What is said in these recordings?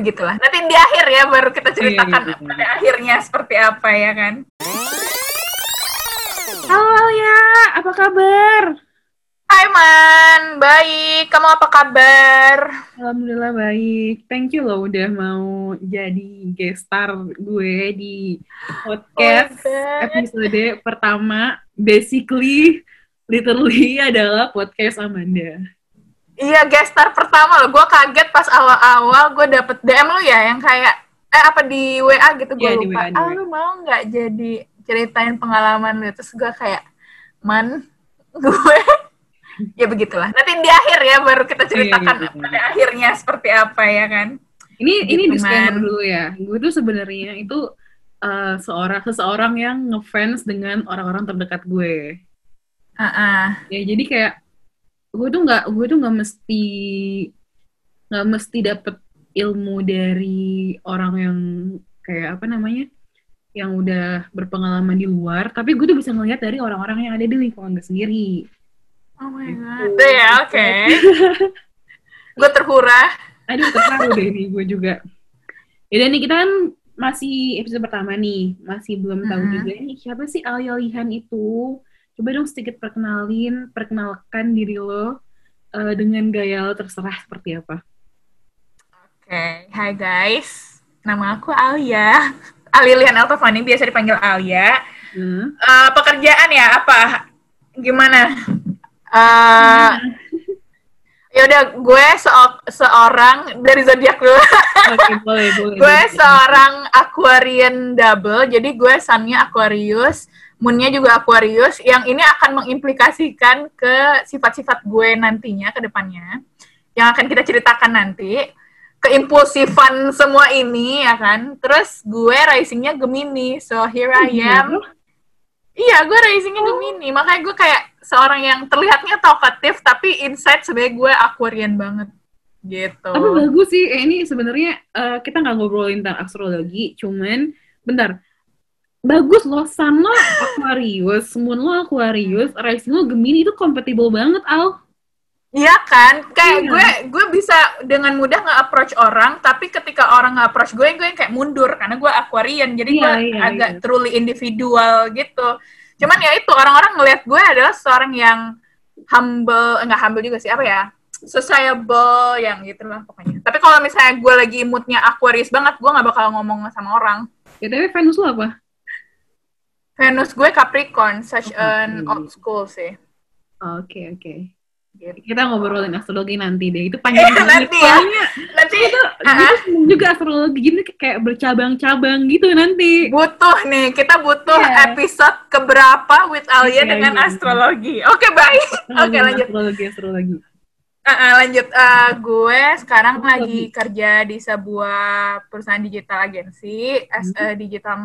begitulah. Nanti di akhir ya baru kita ceritakan Iya, iya, iya. pada akhirnya seperti apa ya kan. Halo ya, apa kabar? Hai Man, baik. Kamu apa kabar? Alhamdulillah baik. Thank you loh udah mau jadi guest star gue di podcast Oh episode pertama. Basically, literally adalah podcast Amanda. Iya, guest star pertama loh. Gue kaget pas awal-awal gue dapet DM lu ya yang kayak eh apa di WA gitu gue Iya, di lupa. WA, di ah, lu mau nggak jadi ceritain pengalaman lu? Terus gue kayak man gue ya begitulah. Nanti di akhir ya baru kita ceritakan iya, iya. pada akhirnya seperti apa ya kan. Ini ini Gitu, disclaimer Man. dulu ya. Gue tuh sebenarnya itu eh, seorang seseorang yang ngefans dengan orang-orang terdekat gue. Ah, ya jadi kayak gue tuh nggak gue tuh nggak mesti nggak mesti dapet ilmu dari orang yang kayak apa namanya yang udah berpengalaman di luar tapi gue tuh bisa ngeliat dari orang-orang yang ada di lingkungan gue sendiri Oh my god. Tuh ya, oke. gue terhura. aduh terharu deh nih gue juga ya nih kita kan masih episode pertama nih masih belum tahu Mhm. juga nih siapa sih Alia Lihan itu coba dong sedikit perkenalin perkenalkan diri lo eh, dengan gaya lo terserah seperti apa Oke, hai guys. Nama aku Alia. Alilian Eltovani, biasa dipanggil Alia. Hmm. Eh, pekerjaan ya apa? Gimana? Eh ya udah gue seo- seorang dari zodiak dulu. Oke, boleh, boleh. gue boleh. seorang Aquarian double. Jadi gue sunnya Aquarius, moonnya juga Aquarius. Yang ini akan mengimplikasikan ke sifat-sifat gue nantinya ke depannya. Yang akan kita ceritakan nanti. Keimpulsifan semua ini ya kan. Terus gue risingnya Gemini. So here I am. Iya, gue risingnya Gemini. Makanya gue kayak seorang yang terlihatnya talkative, tapi inside sebenarnya gue Aquarian banget. Gitu. Tapi bagus sih, eh, ini sebenarnya eh, kita nggak ngobrolin tentang astrologi, cuman bentar. Bagus loh, sun lo Aquarius, moon lo Aquarius, rising lo Gemini itu compatible banget, Al. Iya kan? Kayak Iya. gue gue bisa dengan mudah nge-approach orang, tapi ketika orang nge-approach gue, gue yang kayak mundur karena gue Aquarian. Jadi Iya, gue iya, agak iya. truly individual gitu. Cuman ya itu orang-orang ngelihat gue adalah seorang yang humble, enggak humble juga sih, apa ya? Sociable yang gitu lah pokoknya. Tapi kalau misalnya gue lagi moodnya Aquarius banget, gue nggak bakal ngomong sama orang. Ya, tapi Venus lo apa? Venus gue Capricorn, such Oh, an old school sih. Oke, oke. Gitu. Kita ngobrolin astrologi nanti deh. Itu panjang banget. nanti ya. Nanti itu seneng juga astrologi gini kayak bercabang-cabang gitu nanti. butuh nih, kita butuh Iya. episode keberapa with Alia Iya, dengan iya. astrologi. Oke, baik. Oke, Ngomongin lanjut. Astrologi, astrologi. Ah, ah, lanjut. Eh, gue sekarang Astrologi. lagi kerja di sebuah perusahaan digital agensi as a digital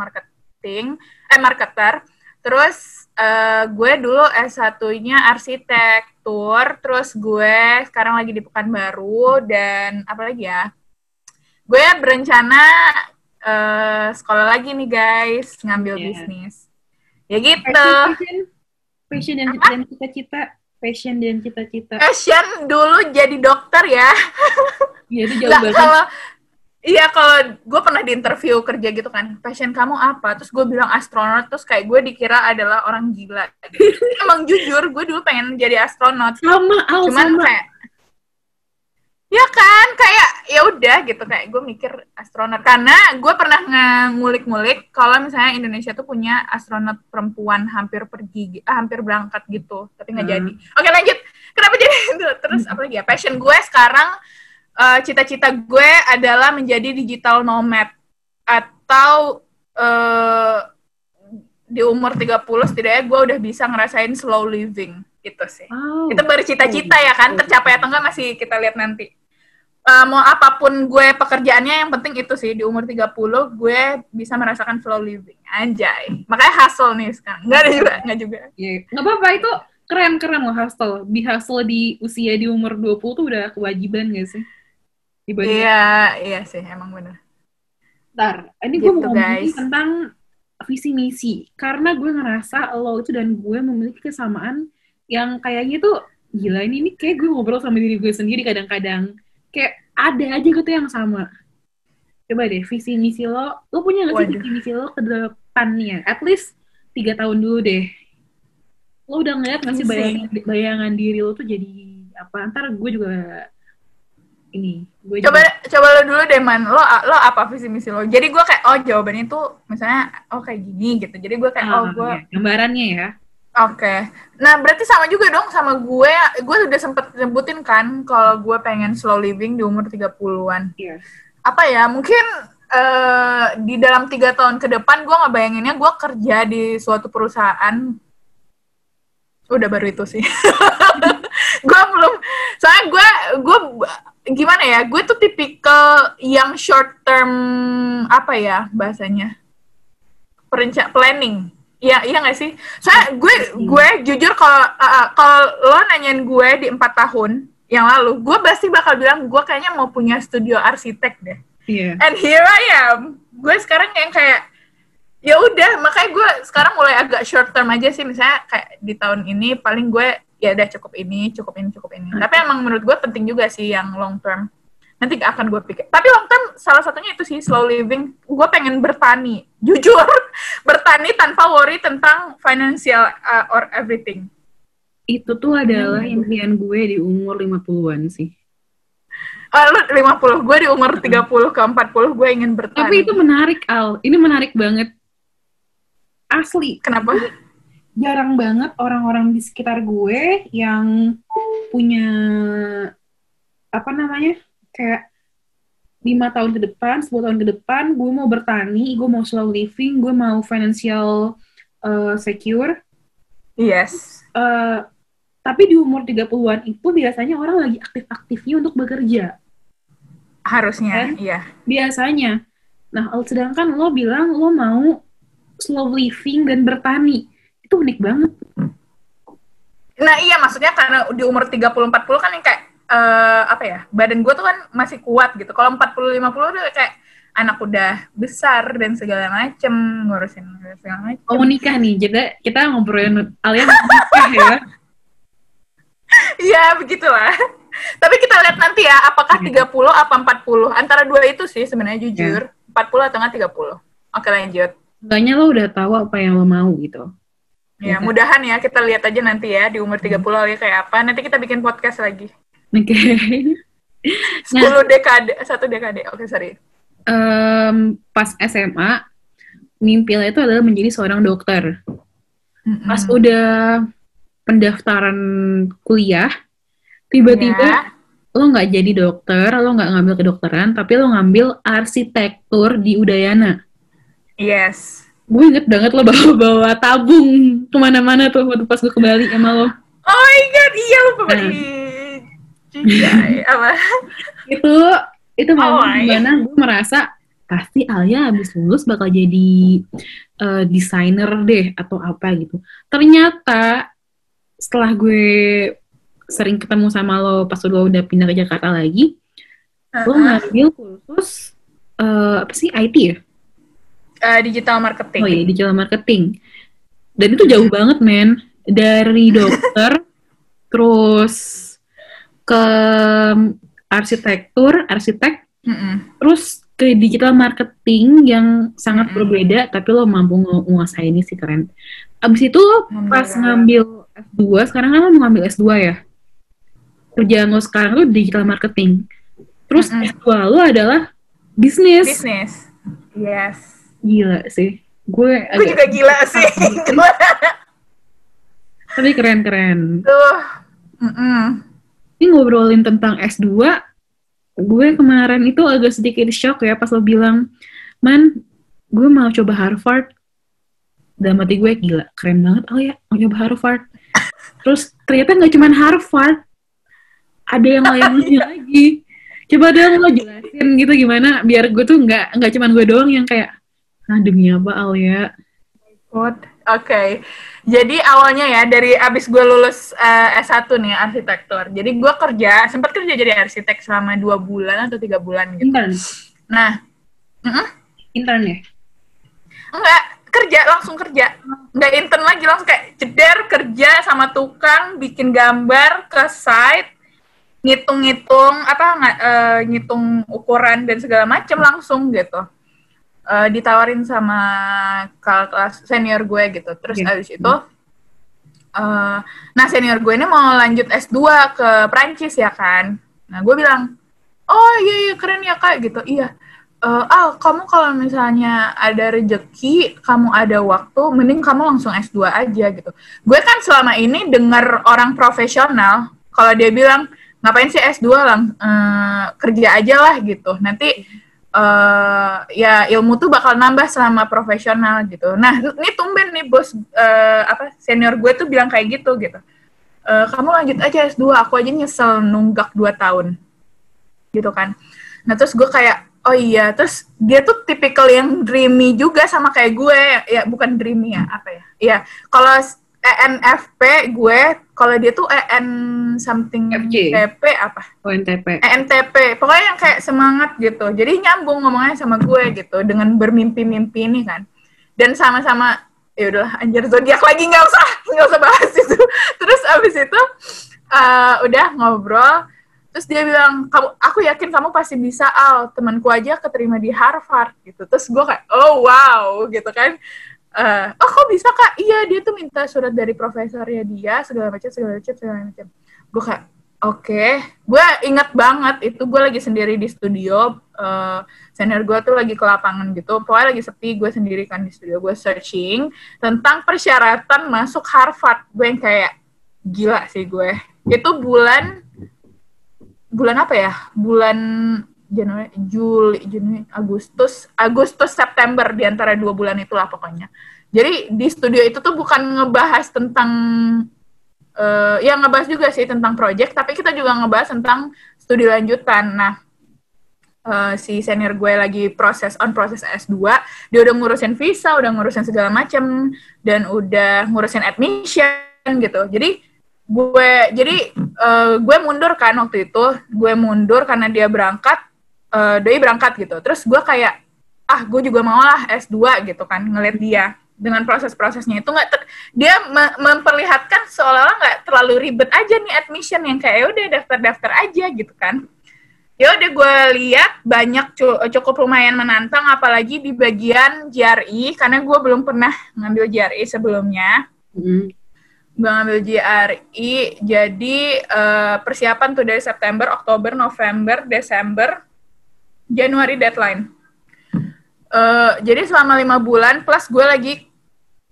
marketing, eh marketer. Terus eh, gue dulu S1-nya arsitektur, terus gue sekarang lagi di Pekanbaru dan apa lagi ya? Gue berencana eh, sekolah lagi nih guys, ngambil Iya. bisnis. Ya gitu. Passion, dan, cita-cita. Passion dan cita-cita. Passion dulu jadi dokter ya. Iya, itu jauh banget. kalau iya kalau gue pernah di interview kerja gitu kan, passion kamu apa? Terus gue bilang astronot, terus kayak gue dikira adalah orang gila. Gitu. Emang jujur, gue dulu pengen jadi astronot. Sama, Al, Cuman sama. kayak ya kan kayak ya udah gitu kayak gue mikir astronot karena gue pernah ngulik-ngulik kalau misalnya Indonesia tuh punya astronot perempuan hampir pergi ah, hampir berangkat gitu tapi nggak Hmm. jadi oke lanjut kenapa jadi itu terus apa lagi ya passion gue sekarang eh, cita-cita gue adalah menjadi digital nomad. Atau eh, di umur 30 setidaknya gue udah bisa ngerasain slow living. Gitu sih. Wow. itu baru cita-cita ya kan? Tercapai atau enggak masih kita lihat nanti. Eh, mau apa pun gue pekerjaannya yang penting itu sih. Di umur 30 gue bisa merasakan slow living. Anjay. Makanya hustle nih sekarang. Enggak ada juga. Enggak juga. Iya, nggak apa-apa. Itu keren-keren loh hustle. Di hustle di usia di umur 20 tuh udah kewajiban gak sih? Dibanding iya iya sih emang bener Ntar, ini gue Gitu, mau ngomongin guys. tentang visi misi. Karena gue ngerasa lo itu dan gue memiliki kesamaan yang kayaknya tuh gila ini, ini kayak gue ngobrol sama diri gue sendiri kadang-kadang. Kayak ada aja gitu yang sama. coba deh visi misi lo, lo punya nggak sih Waduh. visi misi lo ke depannya? At least tiga tahun dulu deh. Lo udah ngeliat nggak sih bayangan, bayangan diri lo tuh jadi apa? Ntar gue juga ini, gue Coba juga coba lo dulu deh man, lo lo apa visi misi lo? Jadi gue kayak oh jawabannya tuh misalnya oh kayak gini gitu. Jadi gue kayak oh Ah, gue ya, gambarannya ya. Oke, nah berarti sama juga dong sama gue. Gue udah sempet nyebutin kan kalau gue pengen slow living di umur 30-an. Iya. Apa ya, mungkin eh, di dalam tiga tahun ke depan gue ngebayanginnya gue kerja di suatu perusahaan. Udah baru itu sih. gue belum, soalnya gue gue gimana ya, gue tuh tipikal yang short term apa ya bahasanya perenca planning. Iya, iya nggak sih? Soalnya gue gue jujur kalau uh, kalau lo nanyain gue di empat tahun yang lalu, gue pasti bakal bilang gue kayaknya mau punya studio arsitek deh. Iya. And here I am. Gue sekarang yang kayak ya udah, makanya gue sekarang mulai agak short term aja sih. Misalnya kayak di tahun ini paling gue ya udah cukup ini, cukup ini, cukup ini. Tapi emang menurut gue penting juga sih yang long term. Nanti akan gue pikir. Tapi long term salah satunya itu sih slow living. Gue pengen bertani. Jujur, bertani tanpa worry tentang financial uh, or everything. Itu tuh adalah Hmm. impian gue di umur 50-an sih. Uh, lu 50, gue di umur 30 ke 40 gue ingin bertani. Tapi itu menarik, Al. Ini menarik banget. Asli. Kenapa? Jarang banget orang-orang di sekitar gue yang punya apa namanya kayak lima tahun ke depan, 10 tahun ke depan, gue mau bertani, gue mau slow living, gue mau financial uh, secure. Yes. Uh, tapi di umur 30-an itu biasanya orang lagi aktif-aktifnya untuk bekerja. Harusnya, Kan? iya. biasanya. Nah, sedangkan lo bilang lo mau slow living dan bertani. Itu unik banget. Nah iya maksudnya karena di umur 30-40 kan yang kayak eh, apa ya badan gue tuh kan masih kuat gitu. Kalau 40-50 udah kayak anak udah besar dan segala macem ngurusin segala macem. Oh, nikah nih. Jadi kita ngobrolin Alia mau nikah ya. Iya begitulah. Tapi kita lihat nanti ya apakah Iya. 30 apa 40 antara dua itu sih sebenarnya jujur 40 atau enggak 30. Oke lanjut. Enggaknya lo udah tahu apa yang lo mau gitu. Ya, Iya. mudahan ya kita lihat aja nanti ya di umur 30 ya kayak apa. Nanti kita bikin podcast lagi. Oke. 10 dekade, satu dekade. Oke, sorry. Em, pas SMA, mimpi lo itu adalah menjadi seorang dokter. Mm-mm. Pas udah pendaftaran kuliah, tiba-tiba Ya. lo nggak jadi dokter, lo nggak ngambil kedokteran, tapi lo ngambil arsitektur di Udayana. Yes. Gue inget banget lo bawa-bawa tabung ke mana-mana tuh waktu pas gue ke Bali sama lo. Oh my god, iya lupa Nah. apa? Itu itu Oh momen di mana gue merasa pasti Alia habis lulus bakal jadi eh, desainer deh atau apa gitu. Ternyata setelah gue sering ketemu sama lo pas lo udah pindah ke Jakarta lagi, lo Uh-uh. ngambil kursus eh, apa sih IT ya? Eh, digital marketing. Oh iya, digital marketing. Dan itu jauh banget, men. Dari dokter, terus ke arsitektur, arsitek, Mm-mm. terus ke digital marketing yang sangat Mm-mm. berbeda, tapi lo mampu ngu- nguasain ini sih keren. Abis itu lo pas Alhamdulillah. ngambil S2, sekarang kan lo mau ngambil S2 ya? Kerjaan lo sekarang lo digital marketing. Terus Mm-mm. S2 lo adalah bisnis. Bisnis. Yes. Gila sih. Gue Gue agak juga gila sih. tapi keren-keren. Tuh. Mm-mm. Ini ngobrolin tentang S2, gue kemarin itu agak sedikit shock ya pas lo bilang, Man, gue mau coba Harvard. Dalam hati gue, gila, keren banget, oh ya, mau coba Harvard. Terus ternyata nggak cuma Harvard, ada yang lainnya lagi. Coba dong lo jelasin gitu gimana, biar gue tuh nggak nggak cuma gue doang yang kayak, ah demi apa Alia? Good. Oke. Jadi awalnya ya dari abis gue lulus eh, S1 nih arsitektur. Jadi gue kerja, sempat kerja jadi arsitek selama dua bulan atau tiga bulan gitu. Intern, Nah, mm-mm. intern ya? enggak kerja langsung kerja, nggak intern lagi langsung kayak jeder kerja sama tukang, bikin gambar ke site, ngitung-ngitung apa uh, ngitung ukuran dan segala macam langsung gitu uh, ditawarin sama kelas senior gue gitu. Terus yeah. abis itu uh, nah senior gue ini mau lanjut S2 ke Prancis ya kan? Nah gue bilang oh iya iya keren ya kak gitu. Iya. Uh, Al kamu kalau misalnya ada rejeki kamu ada waktu mending kamu langsung S2 aja gitu. Gue kan selama ini dengar orang profesional kalau dia bilang ngapain sih S2 lang uh, kerja aja lah gitu. Nanti uh, ya ilmu tuh bakal nambah selama profesional gitu. Nah ini tumben nih bos uh, apa senior gue tuh bilang kayak gitu gitu. Uh, kamu lanjut aja S2 aku aja nyesel nunggak 2 tahun. Gitu kan. Nah terus gue kayak oh iya. Terus dia tuh tipikal yang dreamy juga sama kayak gue. Ya bukan dreamy ya apa ya? Iya kalau ENFP gue kalau dia tuh EN something. TP apa? ONTP. ENTP. Pokoknya yang kayak semangat gitu. Jadi nyambung ngomongnya sama gue gitu dengan bermimpi-mimpi ini kan. Dan sama-sama ya udah anjir zodiak lagi nggak usah nggak usah bahas itu. Terus abis itu uh, udah ngobrol. Terus dia bilang, kamu, aku yakin kamu pasti bisa, Al. Temanku aja keterima di Harvard gitu. Terus gue kayak, oh wow gitu kan uh, oh kok bisa kak? Iya dia tuh minta surat dari profesornya dia segala macam segala macam segala macam. Gue kayak oke. Okay. gue inget banget itu gue lagi sendiri di studio uh, senior gue tuh lagi ke lapangan gitu. Pokoknya lagi sepi gue sendiri kan di studio. Gue searching tentang persyaratan masuk Harvard. Gue yang kayak gila sih gue. Itu bulan bulan apa ya? Bulan Januari, Juli, Juni, Agustus, Agustus, September di antara dua bulan itulah pokoknya. Jadi di studio itu tuh bukan ngebahas tentang uh, ya ngebahas juga sih tentang project, tapi kita juga ngebahas tentang studi lanjutan. Nah, uh, si senior gue lagi proses on proses S2, dia udah ngurusin visa, udah ngurusin segala macam dan udah ngurusin admission gitu. Jadi gue jadi uh, gue mundur kan waktu itu, gue mundur karena dia berangkat uh, doi berangkat gitu. Terus gue kayak ah gue juga mau lah S2 gitu kan ngeliat dia dengan proses-prosesnya. Itu nggak dia me memperlihatkan seolah-olah nggak terlalu ribet aja nih admission yang kayak ya udah daftar-daftar aja gitu kan. Ya udah gue lihat banyak cukup lumayan menantang apalagi di bagian GRI karena gue belum pernah ngambil GRI sebelumnya. Mm. gue ngambil GRI jadi uh, persiapan tuh dari September Oktober November Desember Januari deadline. Uh, jadi selama lima bulan plus gue lagi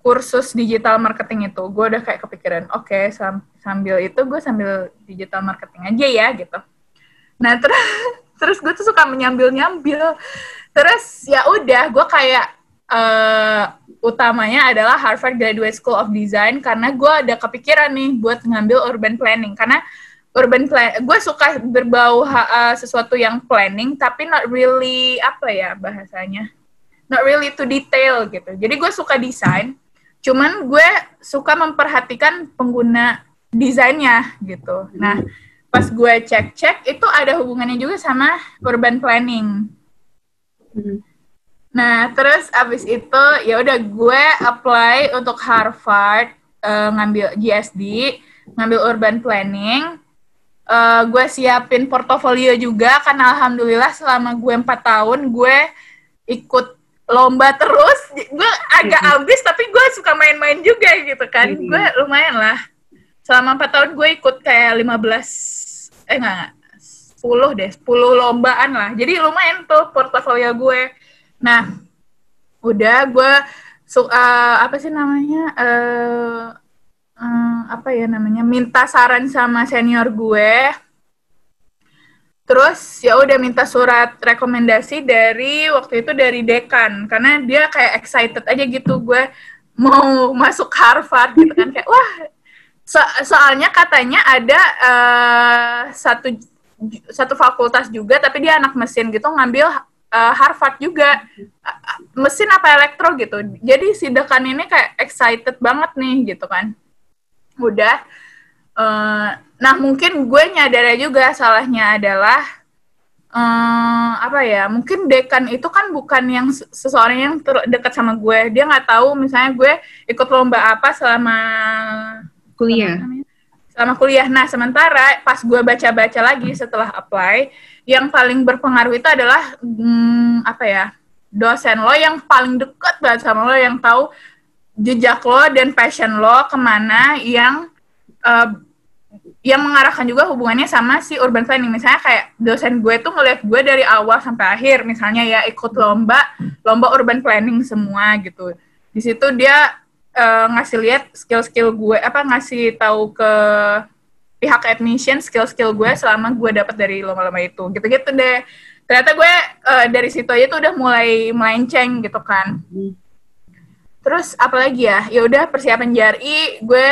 kursus digital marketing itu, gue udah kayak kepikiran, oke okay, sam sambil itu gue sambil digital marketing aja ya gitu. Nah terus terus gue tuh suka menyambil nyambil. Terus ya udah gue kayak uh, utamanya adalah Harvard Graduate School of Design karena gue ada kepikiran nih buat ngambil urban planning karena urban plan gue suka berbau uh, sesuatu yang planning tapi not really apa ya bahasanya not really to detail gitu. Jadi gue suka desain cuman gue suka memperhatikan pengguna desainnya gitu. Nah pas gue cek cek itu ada hubungannya juga sama urban planning. Hmm. nah terus abis itu ya udah gue apply untuk Harvard uh, ngambil GSD ngambil urban planning uh, gue siapin portofolio juga karena alhamdulillah selama gue empat tahun gue ikut lomba terus. Gue agak abis tapi gue suka main-main juga gitu kan. Mm -hmm. gue lumayan lah. Selama empat tahun gue ikut kayak 15 eh enggak, sepuluh 10 deh 10 lombaan lah. Jadi lumayan tuh portofolio gue. Nah udah gue so, uh, apa sih namanya uh, um, apa ya namanya minta saran sama senior gue. Terus ya udah minta surat rekomendasi dari waktu itu dari dekan. Karena dia kayak excited aja gitu gue mau masuk Harvard gitu kan. Kayak wah so soalnya katanya ada uh, satu satu fakultas juga tapi dia anak mesin gitu ngambil uh, Harvard juga. Uh, mesin apa elektro gitu. Jadi si dekan ini kayak excited banget nih gitu kan udah. Uh, nah mungkin gue nyadar juga salahnya adalah uh, apa ya mungkin dekan itu kan bukan yang seseorang yang dekat sama gue. Dia nggak tahu misalnya gue ikut lomba apa selama kuliah. selama kuliah. Nah, sementara pas gue baca-baca lagi setelah apply, yang paling berpengaruh itu adalah hmm, apa ya dosen lo yang paling deket banget sama lo yang tahu jejak lo dan passion lo ke mana yang uh, yang mengarahkan juga hubungannya sama si urban planning. Misalnya kayak dosen gue tuh ngeliat gue dari awal sampai akhir, misalnya ya ikut lomba, lomba urban planning semua gitu. Di situ dia uh, ngasih lihat skill-skill gue, apa ngasih tahu ke pihak admission skill-skill gue selama gue dapat dari lomba-lomba itu. Gitu-gitu deh. Ternyata gue uh, dari situ aja tuh udah mulai melenceng gitu kan. Terus apalagi ya? Ya udah persiapan JRI gue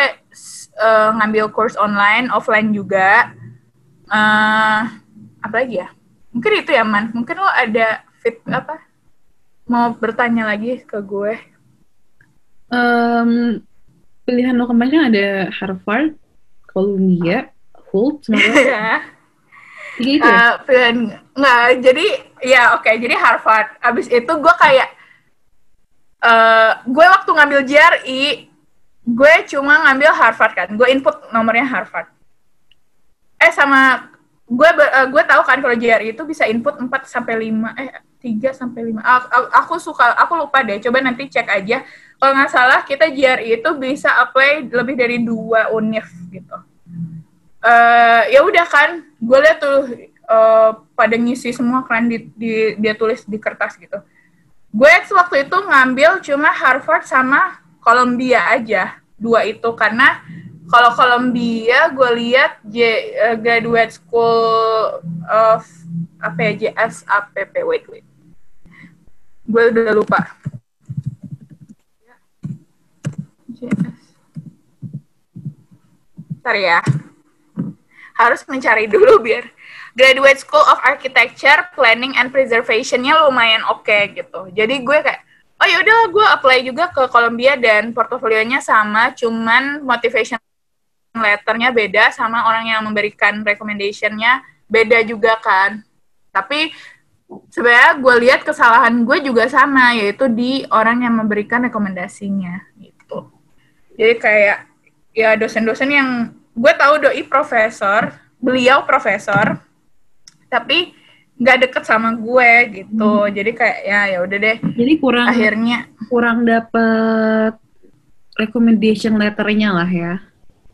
uh, ngambil course online, offline juga. Uh, apa lagi ya? Mungkin itu ya, Man. Mungkin lo ada fit apa? Mau bertanya lagi ke gue? Um, pilihan lo kemarin ada Harvard, Columbia, Holt, semuanya. Gitu ya? Uh, pilihan, nggak, jadi ya oke, okay, jadi Harvard. Abis itu gue kayak, uh, gue waktu ngambil JRI, gue cuma ngambil Harvard kan. Gue input nomornya Harvard. Eh sama gue uh, gue tahu kan kalau JRI itu bisa input 4 sampai 5 eh 3 sampai 5 aku, aku suka aku lupa deh. Coba nanti cek aja. Kalau nggak salah kita JRI itu bisa apply lebih dari dua univ gitu. Uh, ya udah kan. Gue lihat tuh uh, pada ngisi semua kan di, di dia tulis di kertas gitu gue waktu itu ngambil cuma Harvard sama Columbia aja dua itu. Karena kalau Columbia gue lihat J, uh, graduate school of apa ya JSAPP wait wait. Gue udah lupa. JS ya harus mencari dulu biar Graduate School of Architecture Planning and Preservation-nya lumayan oke okay, gitu. Jadi gue kayak oh yaudah gue apply juga ke Columbia dan portofolionya sama cuman motivation letternya beda sama orang yang memberikan recommendationnya beda juga kan. Tapi sebenarnya gue lihat kesalahan gue juga sama yaitu di orang yang memberikan rekomendasinya gitu. Jadi kayak ya dosen-dosen yang gue tahu doi profesor beliau profesor tapi nggak deket sama gue gitu. Hmm. jadi kayak ya ya udah deh. Jadi kurang akhirnya kurang dapet recommendation letternya lah ya?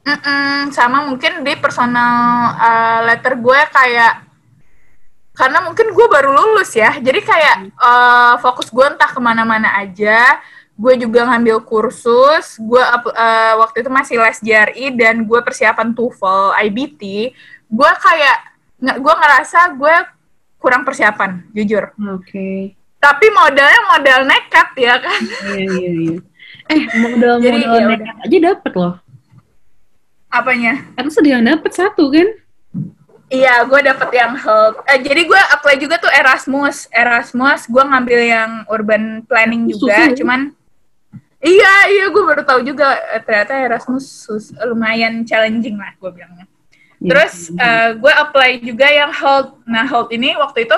Mm-mm, sama mungkin di personal uh, letter gue kayak karena mungkin gue baru lulus ya. Jadi kayak uh, fokus gue entah ke mana-mana aja gue juga ngambil kursus gue uh, waktu itu masih les JRI dan gue persiapan TOEFL IBT gue kayak nggak gue ngerasa gue kurang persiapan, jujur. Oke. Okay. Tapi modalnya modal nekat ya kan. Iya iya iya. Eh modal Jadi, modal ya nekat aja dapet loh. Apanya? Kan sedang dapet satu kan? Iya, gue dapet yang Hulk. Eh, jadi gue apply juga tuh Erasmus. Erasmus, gue ngambil yang urban planning juga. Susu. Cuman, iya, iya, gue baru tahu juga eh, ternyata Erasmus sus, lumayan challenging lah, gue bilangnya. Iya. Terus uh, gue apply juga yang hold. Nah hold ini waktu itu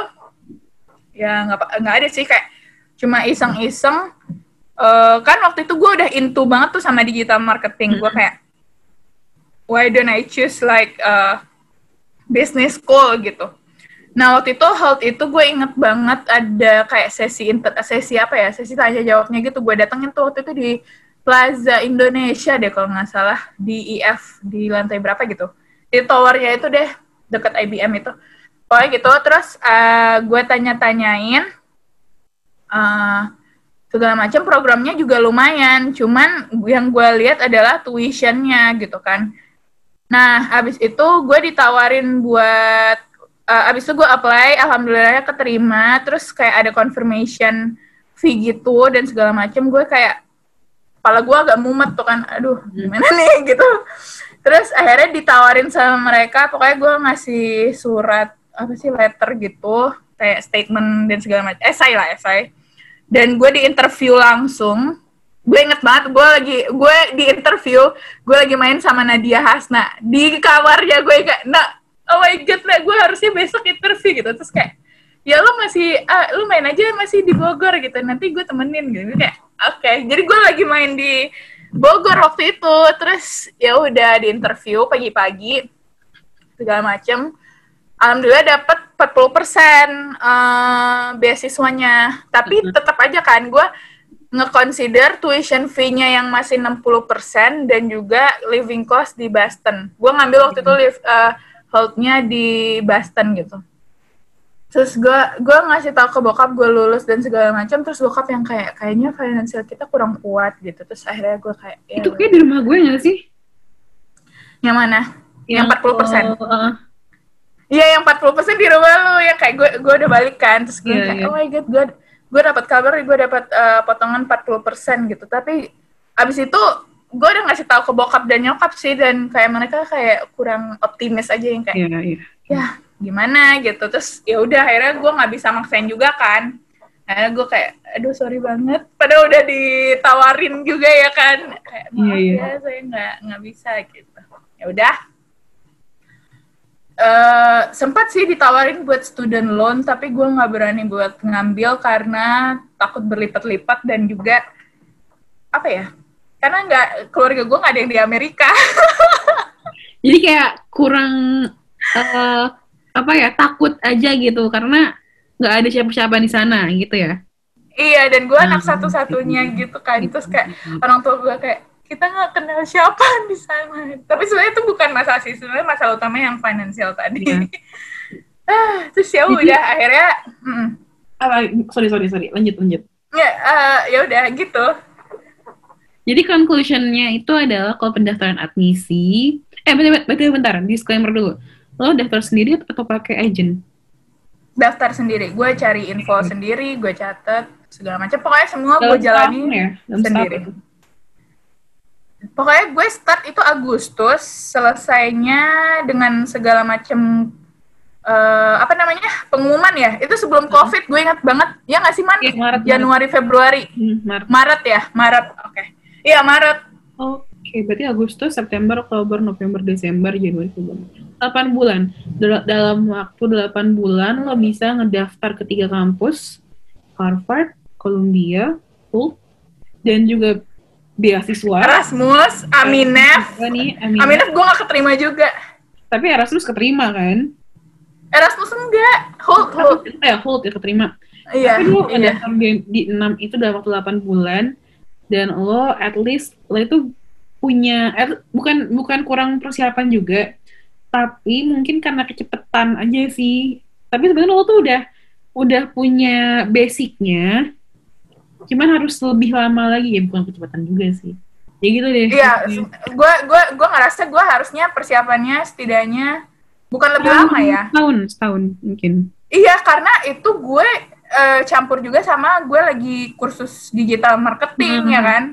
ya nggak nggak ada sih kayak cuma iseng-iseng. Uh, kan waktu itu gue udah into banget tuh sama digital marketing. Gue kayak why don't I choose like uh, business school gitu. Nah waktu itu hold itu gue inget banget ada kayak sesi inter sesi apa ya? Sesi tanya jawabnya gitu. Gue datengin tuh waktu itu di Plaza Indonesia deh kalau nggak salah. Di IF di lantai berapa gitu. Di towernya itu deh deket IBM itu. Pokoknya gitu. Terus uh, gue tanya-tanyain uh, segala macam. Programnya juga lumayan. Cuman yang gue lihat adalah tuitionnya gitu kan. Nah abis itu gue ditawarin buat uh, abis itu gue apply alhamdulillahnya keterima. Terus kayak ada confirmation fee gitu dan segala macam gue kayak kepala gue agak mumet tuh kan. Aduh gimana nih gitu. Terus akhirnya ditawarin sama mereka. Pokoknya gue ngasih surat apa sih letter gitu. Kayak statement dan segala macam esai lah esai. Dan gue di interview langsung. Gue inget banget gue lagi gue di interview gue lagi main sama Nadia Hasna. Di kamarnya gue kayak nah oh my god nah gue harusnya besok interview gitu terus kayak ya lo masih ah, lo main aja masih di Bogor gitu nanti gue temenin gitu kayak oke okay. jadi gue lagi main di Bogor waktu itu. Terus ya udah di interview pagi-pagi segala macem. Alhamdulillah dapat 40 persen uh, beasiswanya. Tapi Mhm. tetap aja kan gue nge-consider tuition fee-nya yang masih 60% dan juga living cost di Boston. Gue ngambil waktu itu live, uh, hold-nya di Boston gitu. Terus gue gue ngasih tahu ke bokap gue lulus dan segala macam. Terus bokap yang kayak kayaknya finansial kita kurang kuat gitu. Terus akhirnya gue kayak ya, Itu kayak di rumah gue nggak sih? yang mana? Yang 40%. oh, uh, Iya yang 40% di rumah lu yang kayak gue gue udah balik kan terus gue Iya, kayak iya. oh my god gue gue dapat kabar gue dapat eh, potongan 40% gitu tapi abis itu gue udah ngasih tahu ke bokap dan nyokap sih dan kayak mereka kayak kurang optimis aja yang kayak Iya, iya. ya gimana? gitu. Terus ya udah akhirnya gue nggak bisa maksain juga kan. Akhirnya gue kayak aduh sorry banget. Padahal udah ditawarin juga ya kan. Kayak maaf Iya, iya. ya saya nggak nggak bisa gitu. Ya udah. Eh sempat sih ditawarin buat student loan tapi gue nggak berani buat ngambil karena takut berlipat-lipat dan juga apa ya karena nggak keluarga gue nggak ada yang di Amerika Jadi kayak kurang eh, apa ya takut aja gitu karena nggak ada siapa-siapa di sana gitu ya. Iya, dan gue anak Hmm, satu-satunya gitu. kan. Terus kayak orang tua gue kayak, kita nggak kenal siapa di sana. Tapi sebenarnya itu bukan masalah sih, sebenarnya masalah utamanya yang finansial tadi. Ah, terus ya udah, akhirnya, mm? Sorry sorry sorry. Lanjut lanjut. ya, eh, ya udah gitu. Jadi conclusionnya itu adalah kalau pendaftaran admisi, eh bentar, bentar, bentar, disclaimer dulu. Lo daftar sendiri atau pakai agent? Daftar sendiri, gue cari info sendiri, gue catat, segala macam. Pokoknya semua gue jalani ya? Dalam sendiri. setahun. Pokoknya gue start itu Agustus, selesainya dengan segala macam eh, apa namanya pengumuman ya. Itu sebelum COVID, gue ingat banget. Ya nggak sih man? Iya, Maret, Januari, Februari, Hmm, Maret. Maret ya, Maret. Oke. Iya Maret. Oke, berarti Agustus, September, Oktober, November, Desember, Januari, Februari. 8 bulan. Dal- dalam waktu 8 bulan lo bisa ngedaftar ke tiga kampus. Harvard, Columbia, Fulton, dan juga beasiswa. Erasmus, Aminef. Juga nih, Aminef. Aminef gue gak keterima juga. Tapi Erasmus keterima kan? Erasmus enggak. Hold, hold. Eh, Holt ya keterima. Iya. Tapi lo iya. di, di 6 itu dalam waktu 8 bulan dan lo at least lo itu punya at- bukan bukan kurang persiapan juga tapi mungkin karena kecepetan aja sih. Tapi sebenarnya lo tuh udah udah punya basicnya cuman harus lebih lama lagi. Ya bukan kecepatan juga sih. Ya gitu deh. Iya, gue gue gue ngerasa gue harusnya persiapannya setidaknya bukan lebih Setahun, lama ya. setahun setahun mungkin. Iya, karena itu gue eh, campur juga sama gue lagi kursus digital marketing Hmm. ya kan.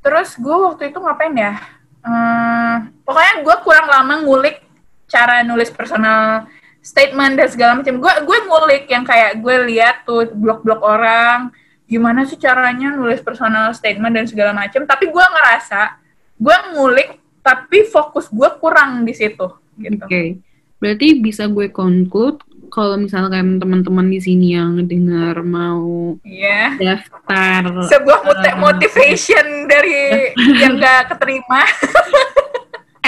Terus gue waktu itu ngapain ya? Eh, pokoknya gue kurang lama ngulik cara nulis personal statement dan segala macam. Gue gue ngulik yang kayak gue lihat tuh blog-blog orang gimana sih caranya nulis personal statement dan segala macam. Tapi gue ngerasa gue ngulik tapi fokus gue kurang di situ gitu. Oke, berarti bisa gue conclude kalau misalkan teman-teman di sini yang dengar mau Iya. daftar sebuah eh, motivation dari yang gak keterima.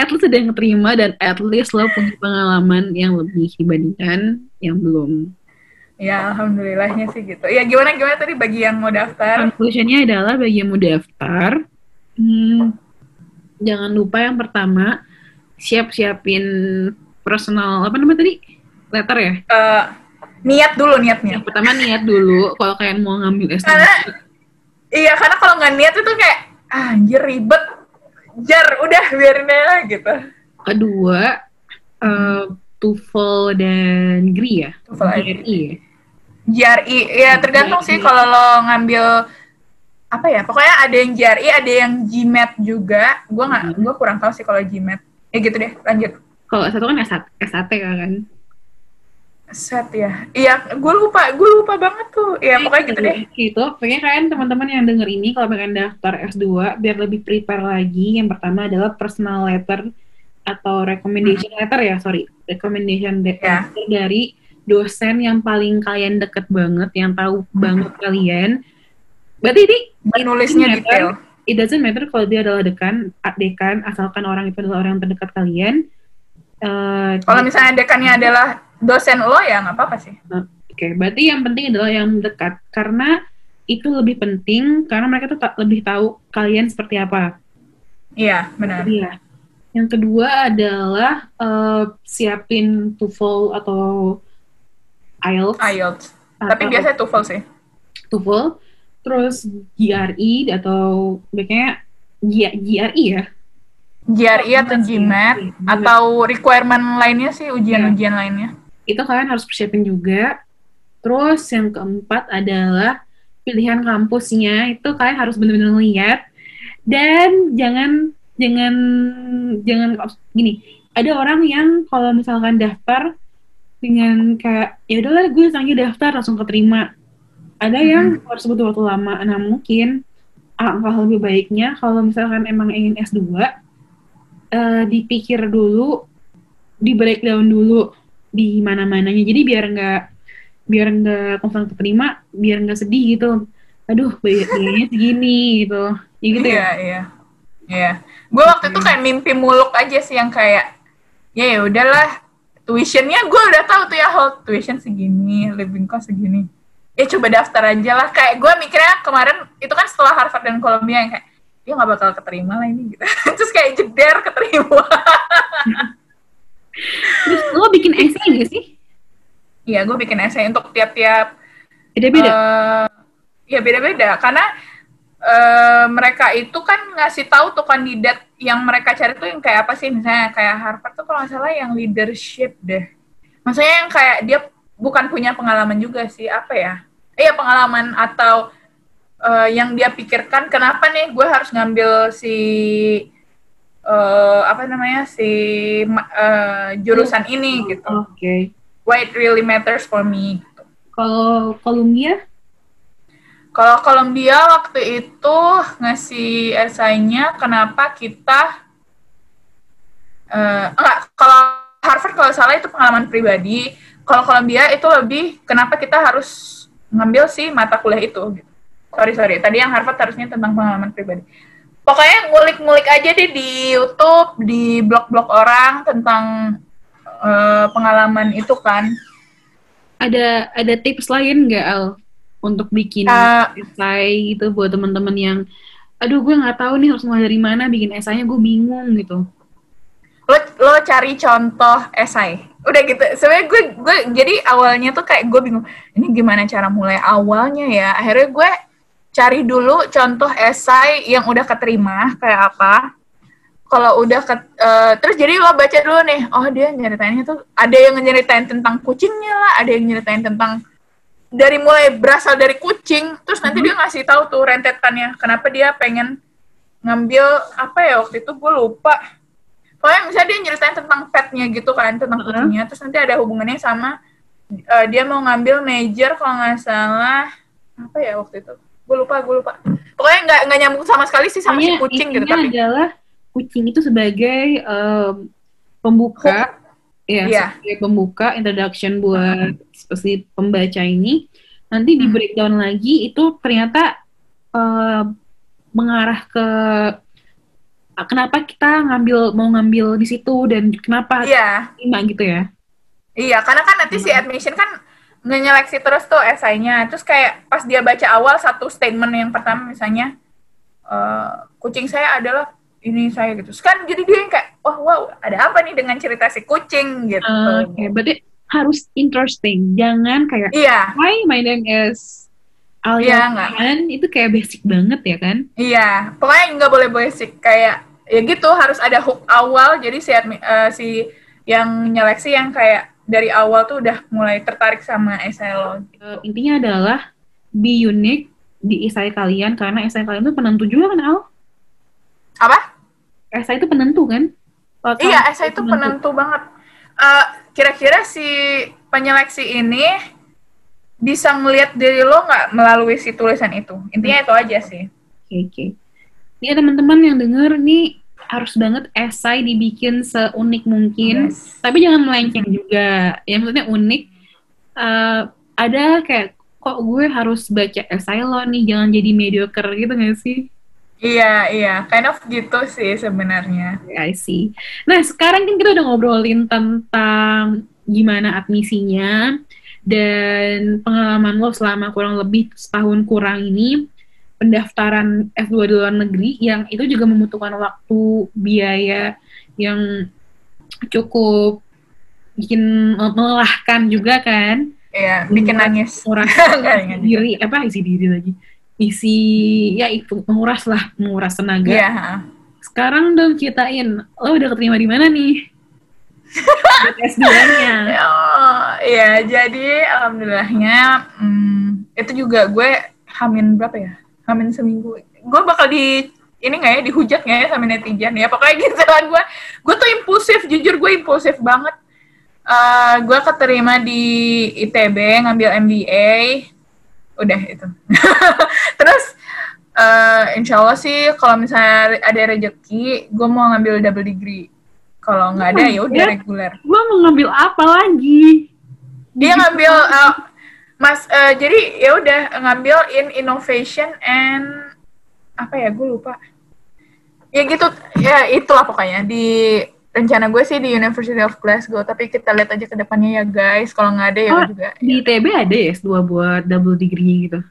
at least ada yang keterima dan at least lo punya pengalaman yang lebih dibandingkan yang belum. Ya, alhamdulillahnya sih gitu. Ya, gimana gimana tadi bagi yang mau daftar? Conclusionnya adalah bagi yang mau daftar, hmm, jangan lupa yang pertama siap-siapin personal apa namanya tadi letter ya. Eh, niat dulu niatnya. Yang pertama niat dulu kalau kalian mau ngambil S2. Karena iya, karena kalau nggak niat itu kayak ah, anjir ribet. Jar, udah biarin aja gitu. Kedua, eh, TOEFL dan GRE ya. TOEFL. GRE ya. JRI, ya tergantung sih kalau lo ngambil apa ya, pokoknya ada yang JRI, ada yang GMAT juga. Gue nggak, gue kurang tahu sih kalau GMAT. Ya gitu deh, lanjut. Kalau satu kan SAT, SAT kan. Set ya. Iya, gue lupa, gue lupa banget tuh. Ya pokoknya gitu deh. Gitu. Pokoknya kalian teman-teman yang denger ini kalau pengen daftar S2 biar lebih prepare lagi. Yang pertama adalah personal letter atau recommendation letter ya, sorry. Recommendation Ya. letter dari dosen yang paling kalian deket banget, yang tahu banget kalian. Berarti ini Nulisnya letter, detail. it doesn't matter kalau dia adalah dekan, dekan, asalkan orang itu adalah orang terdekat kalian. Uh, kalau misalnya dekannya adalah dosen lo ya nggak apa-apa sih. Oke, okay, berarti yang penting adalah yang dekat karena itu lebih penting karena mereka tuh lebih tahu kalian seperti apa. Iya, benar. Iya. Yang kedua adalah uh, siapin TOEFL atau IELTS. IELTS. Tapi biasanya TOEFL sih. TOEFL. Terus GRE atau biasanya GRE ya? GRE atau GMAT atau requirement lainnya sih ujian-ujian ya. lainnya. Itu kalian harus persiapin juga. Terus yang keempat adalah pilihan kampusnya. Itu kalian harus benar-benar lihat. Dan jangan jangan jangan gini. Ada orang yang kalau misalkan daftar dengan kayak ya udahlah gue sanggih daftar langsung keterima. Ada hmm. yang harus butuh waktu lama. Nah mungkin angka lebih baiknya kalau misalkan emang ingin S2 uh, eh, dipikir dulu di breakdown dulu di mana-mananya. Jadi biar nggak biar nggak langsung keterima biar nggak sedih gitu. Aduh bayarnya segini gitu. Ya gitu ya. iya. Iya. Gue waktu itu kayak mimpi muluk aja sih yang kayak ya ya udahlah tuitionnya gue udah tahu tuh ya hold tuition segini living cost segini. Ya coba daftar aja lah. Kayak gue mikirnya kemarin itu kan setelah Harvard dan Columbia yang kayak dia nggak bakal keterima lah ini. Gitu terus kayak jeder keterima lo bikin essay gak sih Iya, gue bikin essay untuk tiap-tiap beda-beda. Uh, ya beda-beda karena uh, mereka itu kan ngasih tahu tuh kandidat yang mereka cari tuh yang kayak apa sih misalnya kayak Harvard tuh kalau nggak salah yang leadership deh. Maksudnya yang kayak dia bukan punya pengalaman juga sih apa ya? Iya eh, pengalaman atau uh, yang dia pikirkan kenapa nih gue harus ngambil si uh, apa namanya si uh, jurusan ini gitu. Oke. Okay why it really matters for me. Gitu. Kalau Columbia? Kalau Columbia waktu itu ngasih esainya kenapa kita uh, enggak kalau Harvard kalau salah itu pengalaman pribadi. Kalau Columbia itu lebih kenapa kita harus ngambil sih mata kuliah itu. Gitu. Sorry sorry, tadi yang Harvard harusnya tentang pengalaman pribadi. Pokoknya ngulik-ngulik aja deh di YouTube, di blog-blog orang tentang uh, pengalaman itu kan. Ada ada tips lain nggak Al untuk bikin uh, esai gitu buat teman-teman yang aduh gue nggak tahu nih harus mulai dari mana bikin esainya gue bingung gitu. Lo lo cari contoh esai. Udah gitu. Sebenarnya gue gue jadi awalnya tuh kayak gue bingung ini gimana cara mulai awalnya ya. Akhirnya gue cari dulu contoh esai yang udah keterima kayak apa kalau udah ke, uh, terus jadi lo baca dulu nih oh dia nyeritainnya tuh ada yang nyeritain tentang kucingnya lah ada yang nyeritain tentang dari mulai berasal dari kucing terus nanti mm -hmm. dia ngasih tahu tuh rentetannya kenapa dia pengen ngambil apa ya waktu itu gue lupa pokoknya misalnya dia nyeritain tentang petnya gitu kan tentang uh -huh. kucingnya terus nanti ada hubungannya sama uh, dia mau ngambil major kalau nggak salah apa ya waktu itu gue lupa gue lupa pokoknya nggak nggak nyambung sama sekali sih sama si kucing gitu tapi adalah kucing itu sebagai um, pembuka ya yeah. sebagai pembuka introduction buat seperti pembaca ini nanti di hmm. breakdown lagi itu ternyata uh, mengarah ke kenapa kita ngambil mau ngambil di situ dan kenapa yeah. lima gitu ya iya karena kan nanti hmm. si admission kan nyeleksi terus tuh esainya terus kayak pas dia baca awal satu statement yang pertama misalnya uh, kucing saya adalah ini saya gitu. Kan jadi dia yang kayak, wah wow, ada apa nih dengan cerita si kucing gitu. Uh, Oke, okay. berarti harus interesting. Jangan kayak, iya. Hi, my name is Alia iya, itu kayak basic banget ya kan? Iya, pokoknya nggak boleh basic. Kayak, ya gitu, harus ada hook awal. Jadi si, uh, si yang nyeleksi yang kayak dari awal tuh udah mulai tertarik sama esai lo. Uh, intinya adalah be unique di esai kalian karena esai kalian tuh penentu juga kan Al? Apa? SI itu penentu kan? Kalau iya, SI itu penentu, penentu banget. Uh, kira-kira si penyeleksi ini bisa ngelihat diri lo nggak melalui si tulisan itu? Intinya hmm. itu aja sih. Oke, okay, oke. Okay. Ini teman-teman yang denger nih harus banget esai dibikin seunik mungkin, yes. tapi jangan melenceng juga. Ya maksudnya unik. Uh, ada kayak kok gue harus baca esai lo nih, jangan jadi mediocre gitu gak sih? Iya, iya, kind of gitu sih sebenarnya. I see. Nah, sekarang kan kita udah ngobrolin tentang gimana admisinya dan pengalaman lo selama kurang lebih setahun kurang ini pendaftaran F2 di luar negeri yang itu juga membutuhkan waktu, biaya yang cukup bikin melelahkan juga kan. Iya, bikin nangis. Nguras diri, apa isi diri lagi isi ya itu menguras lah menguras tenaga. Yeah. Sekarang dong ceritain lo udah keterima di mana nih? S2-nya. Oh, ya, jadi alhamdulillahnya hmm, itu juga gue hamin berapa ya? Hamin seminggu. Gue bakal di ini nggak ya dihujat nggak ya sama netizen ya? Pokoknya gitu lah gue gue tuh impulsif jujur gue impulsif banget. Uh, gue keterima di ITB ngambil MBA udah itu. Terus uh, insya Allah sih kalau misalnya ada rezeki gue mau ngambil double degree. Kalau nggak ada ya udah ya, reguler. Gue mau ngambil apa lagi? Dia ngambil uh, mas uh, jadi ya udah ngambil in innovation and apa ya gue lupa ya gitu ya itulah pokoknya di rencana gue sih di University of Glasgow, tapi kita lihat aja ke depannya ya guys. Kalau nggak ada ya oh, juga. Di ya. ITB ada ya S2 buat double degree gitu?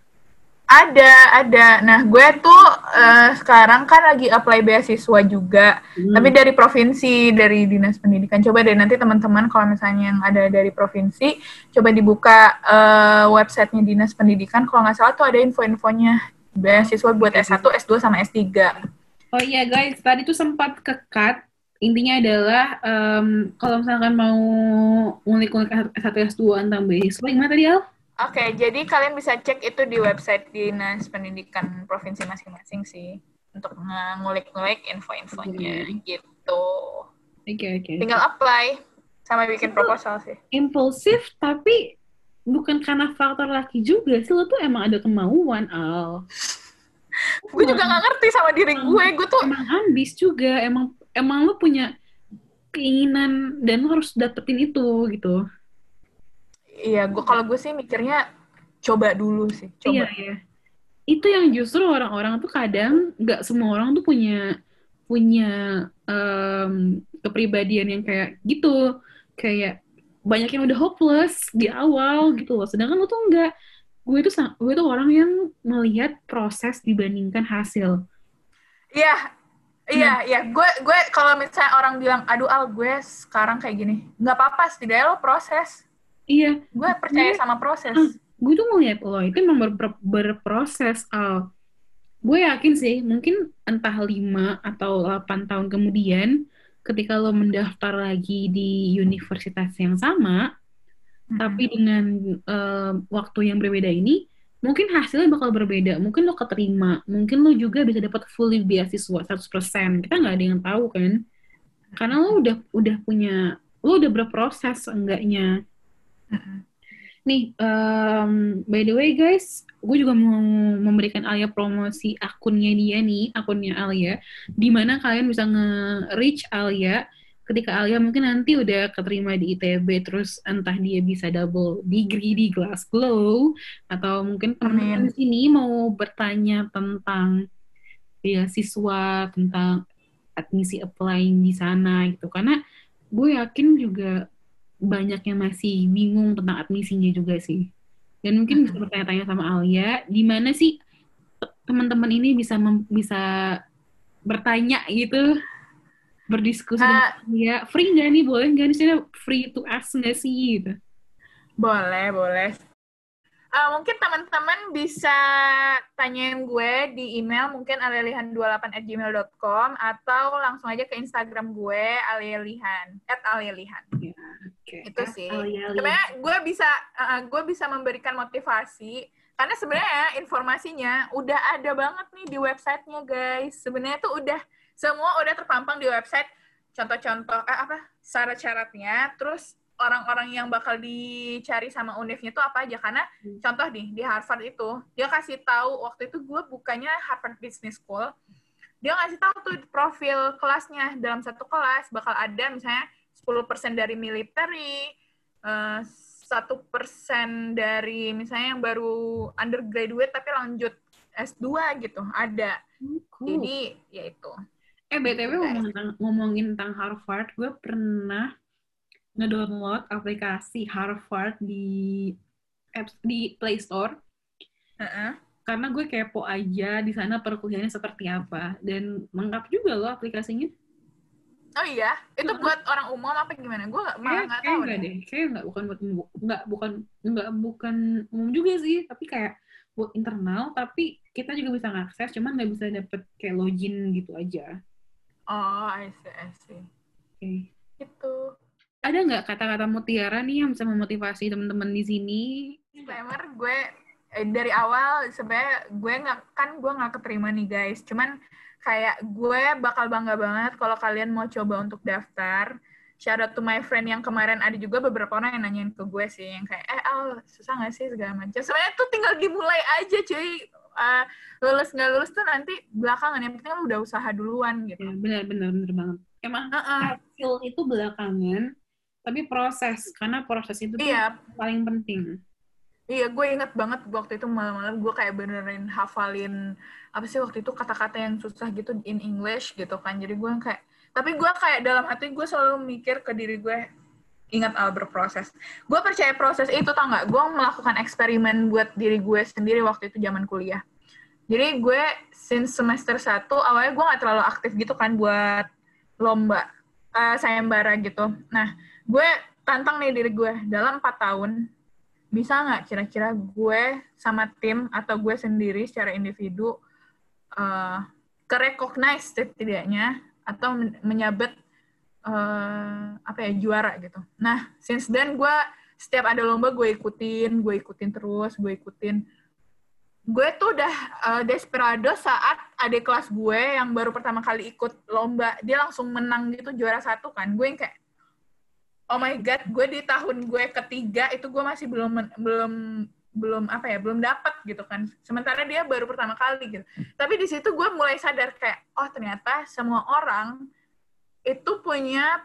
Ada, ada. Nah, gue tuh uh, sekarang kan lagi apply beasiswa juga, hmm. tapi dari provinsi, dari dinas pendidikan. Coba deh nanti teman-teman kalau misalnya yang ada dari provinsi, coba dibuka uh, websitenya dinas pendidikan. Kalau nggak salah tuh ada info-infonya beasiswa buat S1, S2 sama S3. Oh iya guys, tadi tuh sempat kekat intinya adalah um, kalau misalkan mau ngulik-ngulik S1 S2 tentang beasiswa gimana tadi Al? Oke, okay, jadi kalian bisa cek itu di website Dinas Pendidikan Provinsi masing-masing sih untuk ngulik-ngulik info-infonya okay. gitu. Oke, okay, oke. Okay. Tinggal apply sama bikin proposal sih. Impulsif tapi bukan karena faktor laki juga sih lo tuh emang ada kemauan Al. gue juga gak ngerti sama diri gue, gue tuh emang ambis juga, emang emang lu punya keinginan dan lu harus dapetin itu gitu. Iya, gua kalau gue sih mikirnya coba dulu sih, coba. Iya, iya. Itu yang justru orang-orang tuh kadang nggak semua orang tuh punya punya um, kepribadian yang kayak gitu, kayak banyak yang udah hopeless di awal gitu loh. Sedangkan lu tuh enggak. Gue tuh gue tuh orang yang melihat proses dibandingkan hasil. Iya, Iya, iya. Gue gue kalau misalnya orang bilang, aduh Al, gue sekarang kayak gini, nggak apa-apa, setidaknya lo proses. Iya. Gue percaya sama proses. Uh, gue tuh ngeliat lo itu memang ber, ber, berproses, Al. Gue yakin sih, mungkin entah lima atau 8 tahun kemudian, ketika lo mendaftar lagi di universitas yang sama, hmm. tapi dengan uh, waktu yang berbeda ini, mungkin hasilnya bakal berbeda. Mungkin lo keterima, mungkin lo juga bisa dapat fully beasiswa 100%. Kita nggak ada yang tahu kan. Karena lo udah udah punya, lo udah berproses enggaknya. Nih, um, by the way guys, gue juga mau memberikan Alia promosi akunnya dia nih, akunnya Alia, di mana kalian bisa nge-reach Alia ketika Alia mungkin nanti udah keterima di ITB terus entah dia bisa double degree di Glasgow atau mungkin teman-teman di sini mau bertanya tentang beasiswa tentang admisi applying di sana gitu. Karena gue yakin juga banyak yang masih bingung tentang admisinya juga sih. Dan mungkin bisa bertanya-tanya sama Alia di mana sih teman-teman ini bisa bisa bertanya gitu? Berdiskusi uh, ya free nggak nih? Boleh nggak nih? Free to ask nggak sih? Gitu. Boleh boleh. Uh, mungkin teman-teman bisa tanyain gue di email mungkin alelihan28 at gmail.com atau langsung aja ke Instagram gue alelihan at alelihan okay. itu sih. Sebenarnya gue bisa uh, gue bisa memberikan motivasi karena sebenarnya informasinya udah ada banget nih di websitenya guys. Sebenarnya tuh udah semua udah terpampang di website. Contoh-contoh eh, apa syarat-syaratnya terus orang-orang yang bakal dicari sama univnya itu apa aja. Karena hmm. contoh nih di Harvard itu dia kasih tahu waktu itu gue bukannya Harvard Business School dia ngasih tahu tuh profil kelasnya. Dalam satu kelas bakal ada misalnya 10% dari military eh, satu persen dari misalnya yang baru undergraduate tapi lanjut S2 gitu ada Oh, cool. jadi ya itu Eh, BTW Gitu, ngomongin tentang, ngomongin tentang Harvard, gue pernah ngedownload aplikasi Harvard di apps di Play Store Heeh. karena gue kepo aja di sana perkuliahannya seperti apa dan lengkap juga loh aplikasinya. Oh iya? Itu buat orang umum apa gimana? Gue malah Kayak nggak kayak tahu enggak deh. kayak enggak bukan buat enggak bukan enggak bukan umum juga sih, tapi kayak buat internal tapi kita juga bisa ngakses cuman nggak bisa dapet kayak login gitu aja. oh I see I see. Oke. itu Ada nggak kata-kata mutiara nih yang bisa memotivasi teman-teman di sini? disclaimer gue eh, dari awal sebenarnya gue nggak kan gue nggak keterima nih guys. Cuman kayak gue bakal bangga banget kalau kalian mau coba untuk daftar shout out to my friend yang kemarin ada juga beberapa orang yang nanyain ke gue sih yang kayak eh Al susah nggak sih segala macam sebenarnya tuh tinggal dimulai aja cuy Eh, lulus nggak lulus tuh nanti belakangan yang penting lu udah usaha duluan gitu Ya, benar benar benar banget. Emang Heeh. hasil itu belakangan, tapi proses karena proses itu tuh iya paling penting. Iya, gue inget banget waktu itu malam-malam gue kayak benerin hafalin apa sih waktu itu kata-kata yang susah gitu in English gitu kan. Jadi gue kayak, tapi gue kayak dalam hati gue selalu mikir ke diri gue, ingat al berproses. Gue percaya proses itu tau nggak? Gue melakukan eksperimen buat diri gue sendiri waktu itu zaman kuliah. Jadi gue since semester 1 awalnya gue nggak terlalu aktif gitu kan buat lomba eh, sayembara gitu. Nah, gue tantang nih diri gue dalam 4 tahun bisa nggak kira-kira gue sama tim atau gue sendiri secara individu uh, ke-recognize setidaknya atau men- menyabet eh, apa ya juara gitu. Nah, since then gue setiap ada lomba gue ikutin, gue ikutin terus, gue ikutin. Gue tuh udah eh, desperado saat adik kelas gue yang baru pertama kali ikut lomba, dia langsung menang gitu juara satu kan. Gue yang kayak oh my god gue di tahun gue ketiga itu gue masih belum belum belum apa ya belum dapat gitu kan. Sementara dia baru pertama kali gitu. Tapi di situ gue mulai sadar kayak oh ternyata semua orang itu punya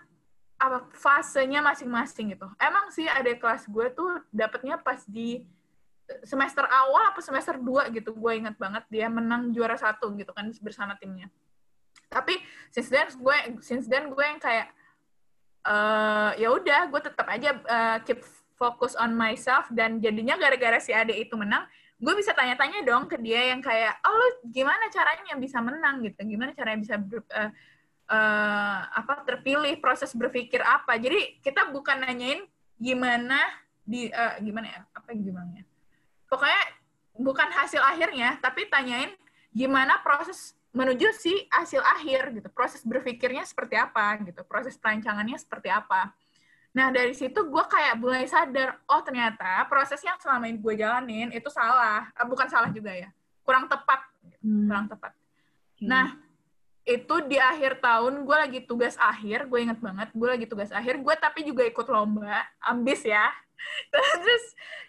apa fasenya masing-masing gitu. Emang sih ada kelas gue tuh dapetnya pas di semester awal apa semester 2 gitu. Gue ingat banget dia menang juara satu gitu kan bersama timnya. Tapi since then gue since then gue yang kayak eh ya udah gue tetap aja eh, keep fokus on myself dan jadinya gara-gara si Ade itu menang gue bisa tanya-tanya dong ke dia yang kayak oh lu gimana caranya bisa menang? Gitu. Gimana caranya bisa ber- eh, eh, apa terpilih proses berpikir apa? Jadi kita bukan nanyain gimana di eh, gimana ya apa gimana ya pokoknya bukan hasil akhirnya tapi tanyain gimana proses menuju si hasil akhir gitu. Proses berpikirnya seperti apa gitu proses perancangannya seperti apa nah dari situ gue kayak mulai sadar oh ternyata proses yang selama ini gue jalanin itu salah Eh, bukan salah juga ya kurang tepat Hmm, kurang tepat oke. Nah, itu di akhir tahun gue lagi tugas akhir, gue inget banget, gue lagi tugas akhir, gue tapi juga ikut lomba, ambis ya. Terus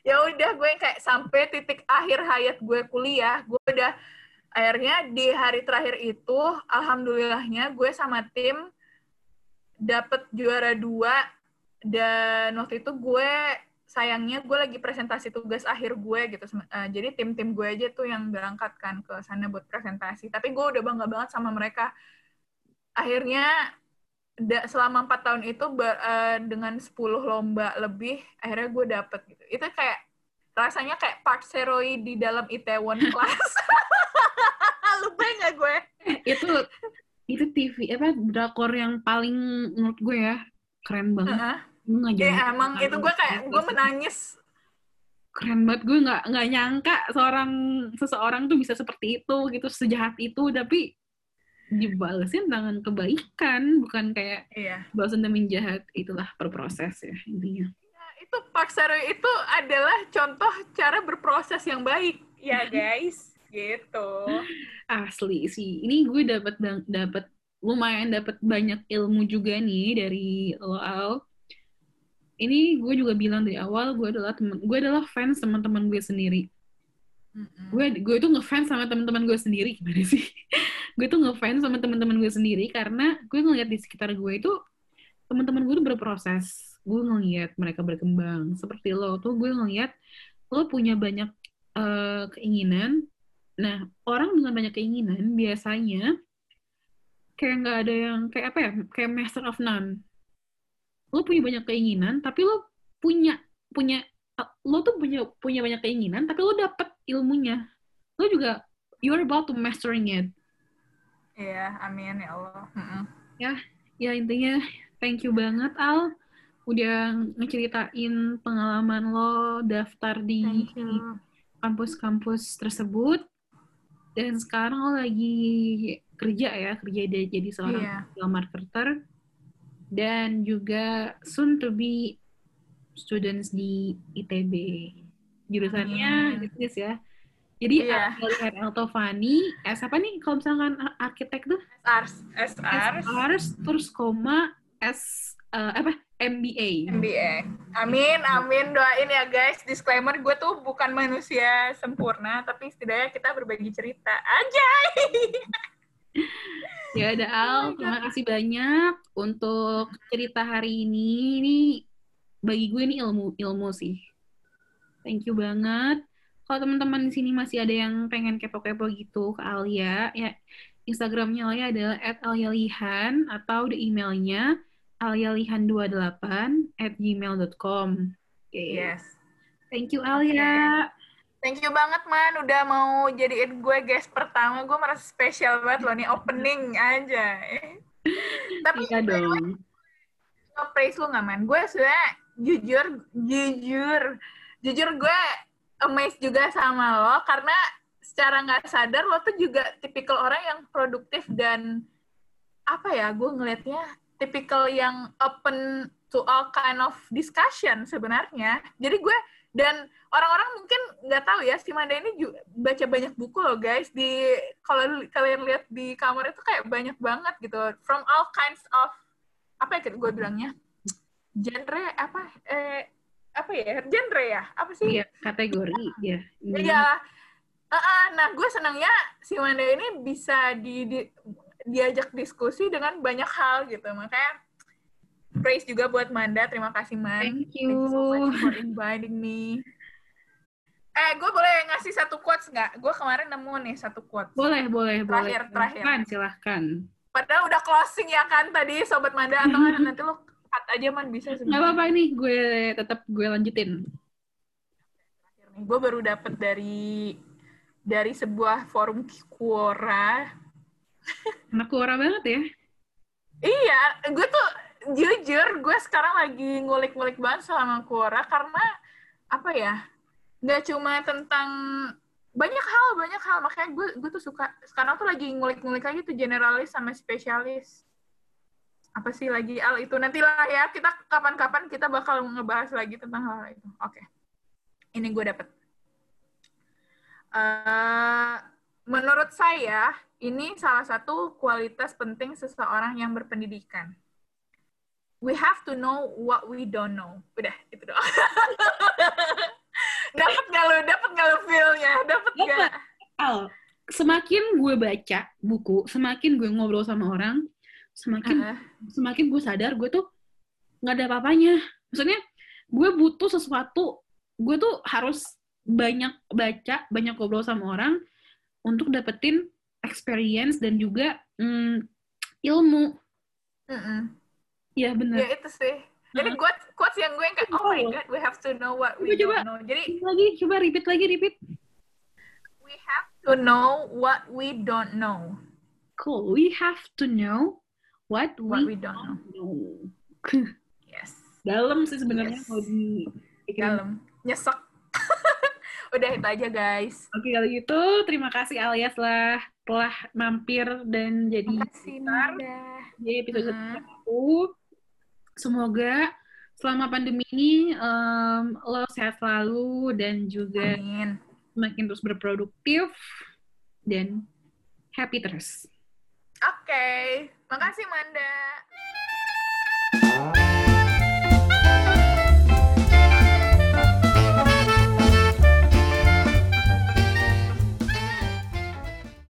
ya udah gue kayak sampai titik akhir hayat gue kuliah, gue udah akhirnya di hari terakhir itu, alhamdulillahnya gue sama tim dapet juara dua dan waktu itu gue sayangnya gue lagi presentasi tugas akhir gue gitu. Eh, jadi tim-tim gue aja tuh yang berangkat kan ke sana buat presentasi. Tapi gue udah bangga banget sama mereka. Akhirnya da- selama empat tahun itu ba- eh, dengan 10 lomba lebih akhirnya gue dapet gitu. Itu kayak rasanya kayak Park Seroy di dalam Itaewon Class lupa nggak gue? Itu itu TV apa drakor yang paling menurut gue ya keren banget. Gue nggak ya emang itu gue kayak gue menangis. Keren banget gue nggak nggak nyangka seorang seseorang tuh bisa seperti itu gitu sejahat itu tapi dibalesin dengan kebaikan bukan kayak iya. balas dendam yang jahat itulah berproses ya intinya. Nah, itu Park Seroy itu adalah contoh cara berproses yang baik. Ya guys gitu. Asli sih ini gue dapat dapat lumayan dapat banyak ilmu juga nih dari lo Al ini gue juga bilang dari awal gue adalah temen gue adalah fans teman-teman gue sendiri Mm-mm. gue gue tuh ngefans sama teman-teman gue sendiri gimana sih gue tuh ngefans sama teman-teman gue sendiri karena gue ngeliat di sekitar gue itu teman-teman gue tuh berproses gue ngeliat mereka berkembang seperti lo tuh gue ngeliat lo punya banyak eh, keinginan Nah, orang dengan banyak keinginan biasanya kayak nggak ada yang kayak apa ya? Kayak master of none. Lo punya banyak keinginan, tapi lo punya punya lo tuh punya punya banyak keinginan, tapi lo dapet ilmunya. Lo juga you're about to mastering it. Iya, amin ya Allah. Ya, ya intinya thank you banget Al udah ngeceritain pengalaman lo daftar di kampus-kampus tersebut dan sekarang lo lagi kerja ya kerja de- jadi seorang digital marketer dan juga soon to be students di ITB jurusannya bisnis ya jadi Iya. Lihat Altovani S apa nih kalau misalkan ar- arsitek tuh SARS, SARS, SRs terus koma S eh, apa MBA MBA. Amin, amin. Doain ya guys. Disclaimer, gue tuh bukan manusia sempurna, tapi setidaknya kita berbagi cerita aja. Ya ada Al, terima kasih banyak untuk cerita hari ini. Ini bagi gue ini ilmu ilmu sih. Thank you banget. Kalau teman-teman di sini masih ada yang pengen kepo-kepo gitu ke Alia, ya Instagramnya Alia adalah @alialihan atau di emailnya alialihan28 at gmail.com. Oke. Yes. Thank you Alia. Thank you banget, Man. Udah mau jadiin gue guest pertama. Gue merasa spesial banget loh nih opening aja. Tapi Iya dong. praise lu nggak, Man? Gue sebenarnya jujur, jujur, jujur gue amazed juga sama lo karena secara nggak sadar lo tuh juga tipikal orang yang produktif dan apa ya gue ngelihatnya tipikal yang open to all kind of discussion sebenarnya jadi gue dan orang-orang mungkin nggak tahu ya si Manda ini juga baca banyak buku loh guys. Di kalau kalian lihat di kamar itu kayak banyak banget gitu. From all kinds of apa ya gue bilangnya? Genre apa? Eh apa ya? Genre ya? Apa sih? Iya, kategori ya. Iya. Uh-uh, nah, gue senangnya si Manda ini bisa di, di- diajak diskusi dengan banyak hal gitu. Makanya praise juga buat Manda. Terima kasih, Man. Thank you. so much for inviting me. Eh, gue boleh ngasih satu quotes nggak? Gue kemarin nemu nih satu quotes. Boleh, boleh, boleh. Terakhir, terakhir. Silahkan, silahkan. Padahal udah closing ya kan tadi, Sobat Manda. Atau nanti lo cut aja, Man. Bisa Nggak sebenarnya. apa-apa nih, gue tetap gue lanjutin. Gue baru dapet dari dari sebuah forum Quora Anak Quora banget ya. Iya, gue tuh jujur, gue sekarang lagi ngulik-ngulik banget sama Quora karena apa ya? Nggak cuma tentang banyak hal, banyak hal. Makanya gue gue tuh suka sekarang tuh lagi ngulik-ngulik lagi tuh generalis sama spesialis. Apa sih lagi Al itu nantilah ya kita kapan-kapan kita bakal ngebahas lagi tentang hal itu. Oke. Ini gue dapet. Eh, menurut saya ini salah satu kualitas penting seseorang yang berpendidikan. We have to know what we don't know. Udah, itu doang. dapat nggak lo? Dapat nggak lo feel-nya? Dapat nggak? Al, semakin gue baca buku, semakin gue ngobrol sama orang, semakin Heeh. semakin gue sadar gue tuh nggak ada apa-apanya. Maksudnya gue butuh sesuatu, gue tuh harus banyak baca, banyak ngobrol sama orang untuk dapetin experience dan juga mm, ilmu. Mm-mm. Ya bener. Ya itu sih. Jadi quotes, quotes yang gue yang kayak, oh my god, we have to know what we Coba, don't know. Jadi, Lagi, coba repeat lagi, repeat. we have to know what we don't know. Cool. We have to know what we, What we don't know. know. Yes. Dalam sih sebenarnya Yes. kalau di Dalam. Nyesek. Udah itu aja guys. Oke kalau gitu terima kasih Alias lah telah mampir dan jadi Terima kasih, Bentar. Nanda. di episode Hmm. aku. Semoga selama pandemi ini em, lo sehat selalu dan juga Amin. semakin terus berproduktif dan happy terus. Oke. Makasih, Manda.